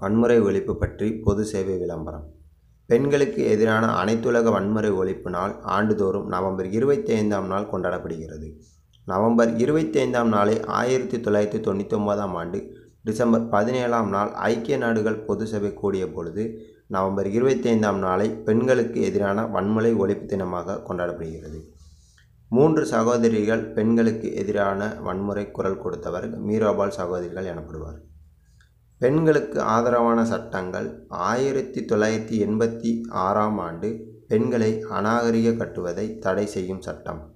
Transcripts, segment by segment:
வன்முறை ஒழிப்பு பற்றி பொது சேவை விளம்பரம். பெண்களுக்கு எதிரான அனைத்துலக வன்முறை ஒழிப்பு நாள் ஆண்டுதோறும் நவம்பர் இருபத்தி ஐந்தாம் நாள் கொண்டாடப்படுகிறது. நவம்பர் இருபத்தி ஐந்தாம் நாளை ஆயிரத்தி தொள்ளாயிரத்தி தொண்ணூற்றி ஒன்பதாம் ஆண்டு டிசம்பர் பதினேழாம் நாள் ஐக்கிய நாடுகள் பொது சபை கூடிய பொழுது நவம்பர் இருபத்தி ஐந்தாம் நாளை பெண்களுக்கு எதிரான வன்முறை ஒழிப்பு தினமாக கொண்டாடப்படுகிறது. மூன்று சகோதரிகள் பெண்களுக்கு எதிரான வன்முறை குரல் கொடுத்தவர் மீராபால் சகோதரிகள் எனப்படுவார். பெண்களுக்கு ஆதரவான சட்டங்கள் ஆயிரத்தி தொள்ளாயிரத்தி எண்பத்தி ஆறாம் ஆண்டு பெண்களை அநாகரிக கட்டுவதை தடை செய்யும் சட்டம்.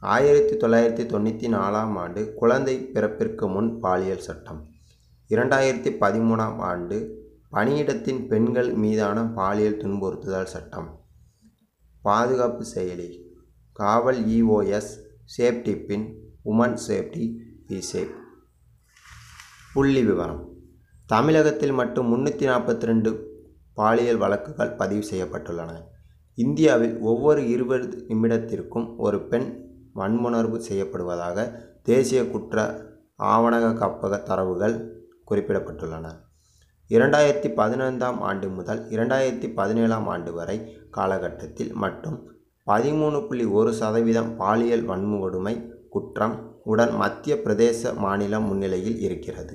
ஆயிரத்தி தொள்ளாயிரத்தி தொண்ணூற்றி நாலாம் ஆண்டு குழந்தை பிறப்பிற்கு முன் பாலியல் சட்டம். இரண்டாயிரத்தி பதிமூணாம் ஆண்டு பணியிடத்தின் பெண்கள் மீதான பாலியல் துன்புறுத்துதல் சட்டம். பாதுகாப்பு செயலி காவல் EOS safety pin women safety be safe. புள்ளி விவரம். தமிழகத்தில் மட்டும் முன்னூற்றி நாற்பத்தி ரெண்டு பாலியல் வழக்குகள் பதிவு செய்யப்பட்டுள்ளன. இந்தியாவில் ஒவ்வொரு இருபது நிமிடத்திற்கும் ஒரு பெண் வன்முணர்வு செய்யப்படுவதாக தேசிய குற்ற ஆவணக காப்பக தரவுகள் குறிப்பிடப்பட்டுள்ளன. இரண்டாயிரத்தி பதினைந்தாம் ஆண்டு முதல் இரண்டாயிரத்தி பதினேழாம் ஆண்டு வரை காலகட்டத்தில் மட்டும் பதிமூணு புள்ளி ஒரு சதவீதம் பாலியல் வன்முகொடுமை குற்றம் உடன் மத்திய பிரதேச மாநிலம் முன்னிலையில் இருக்கிறது.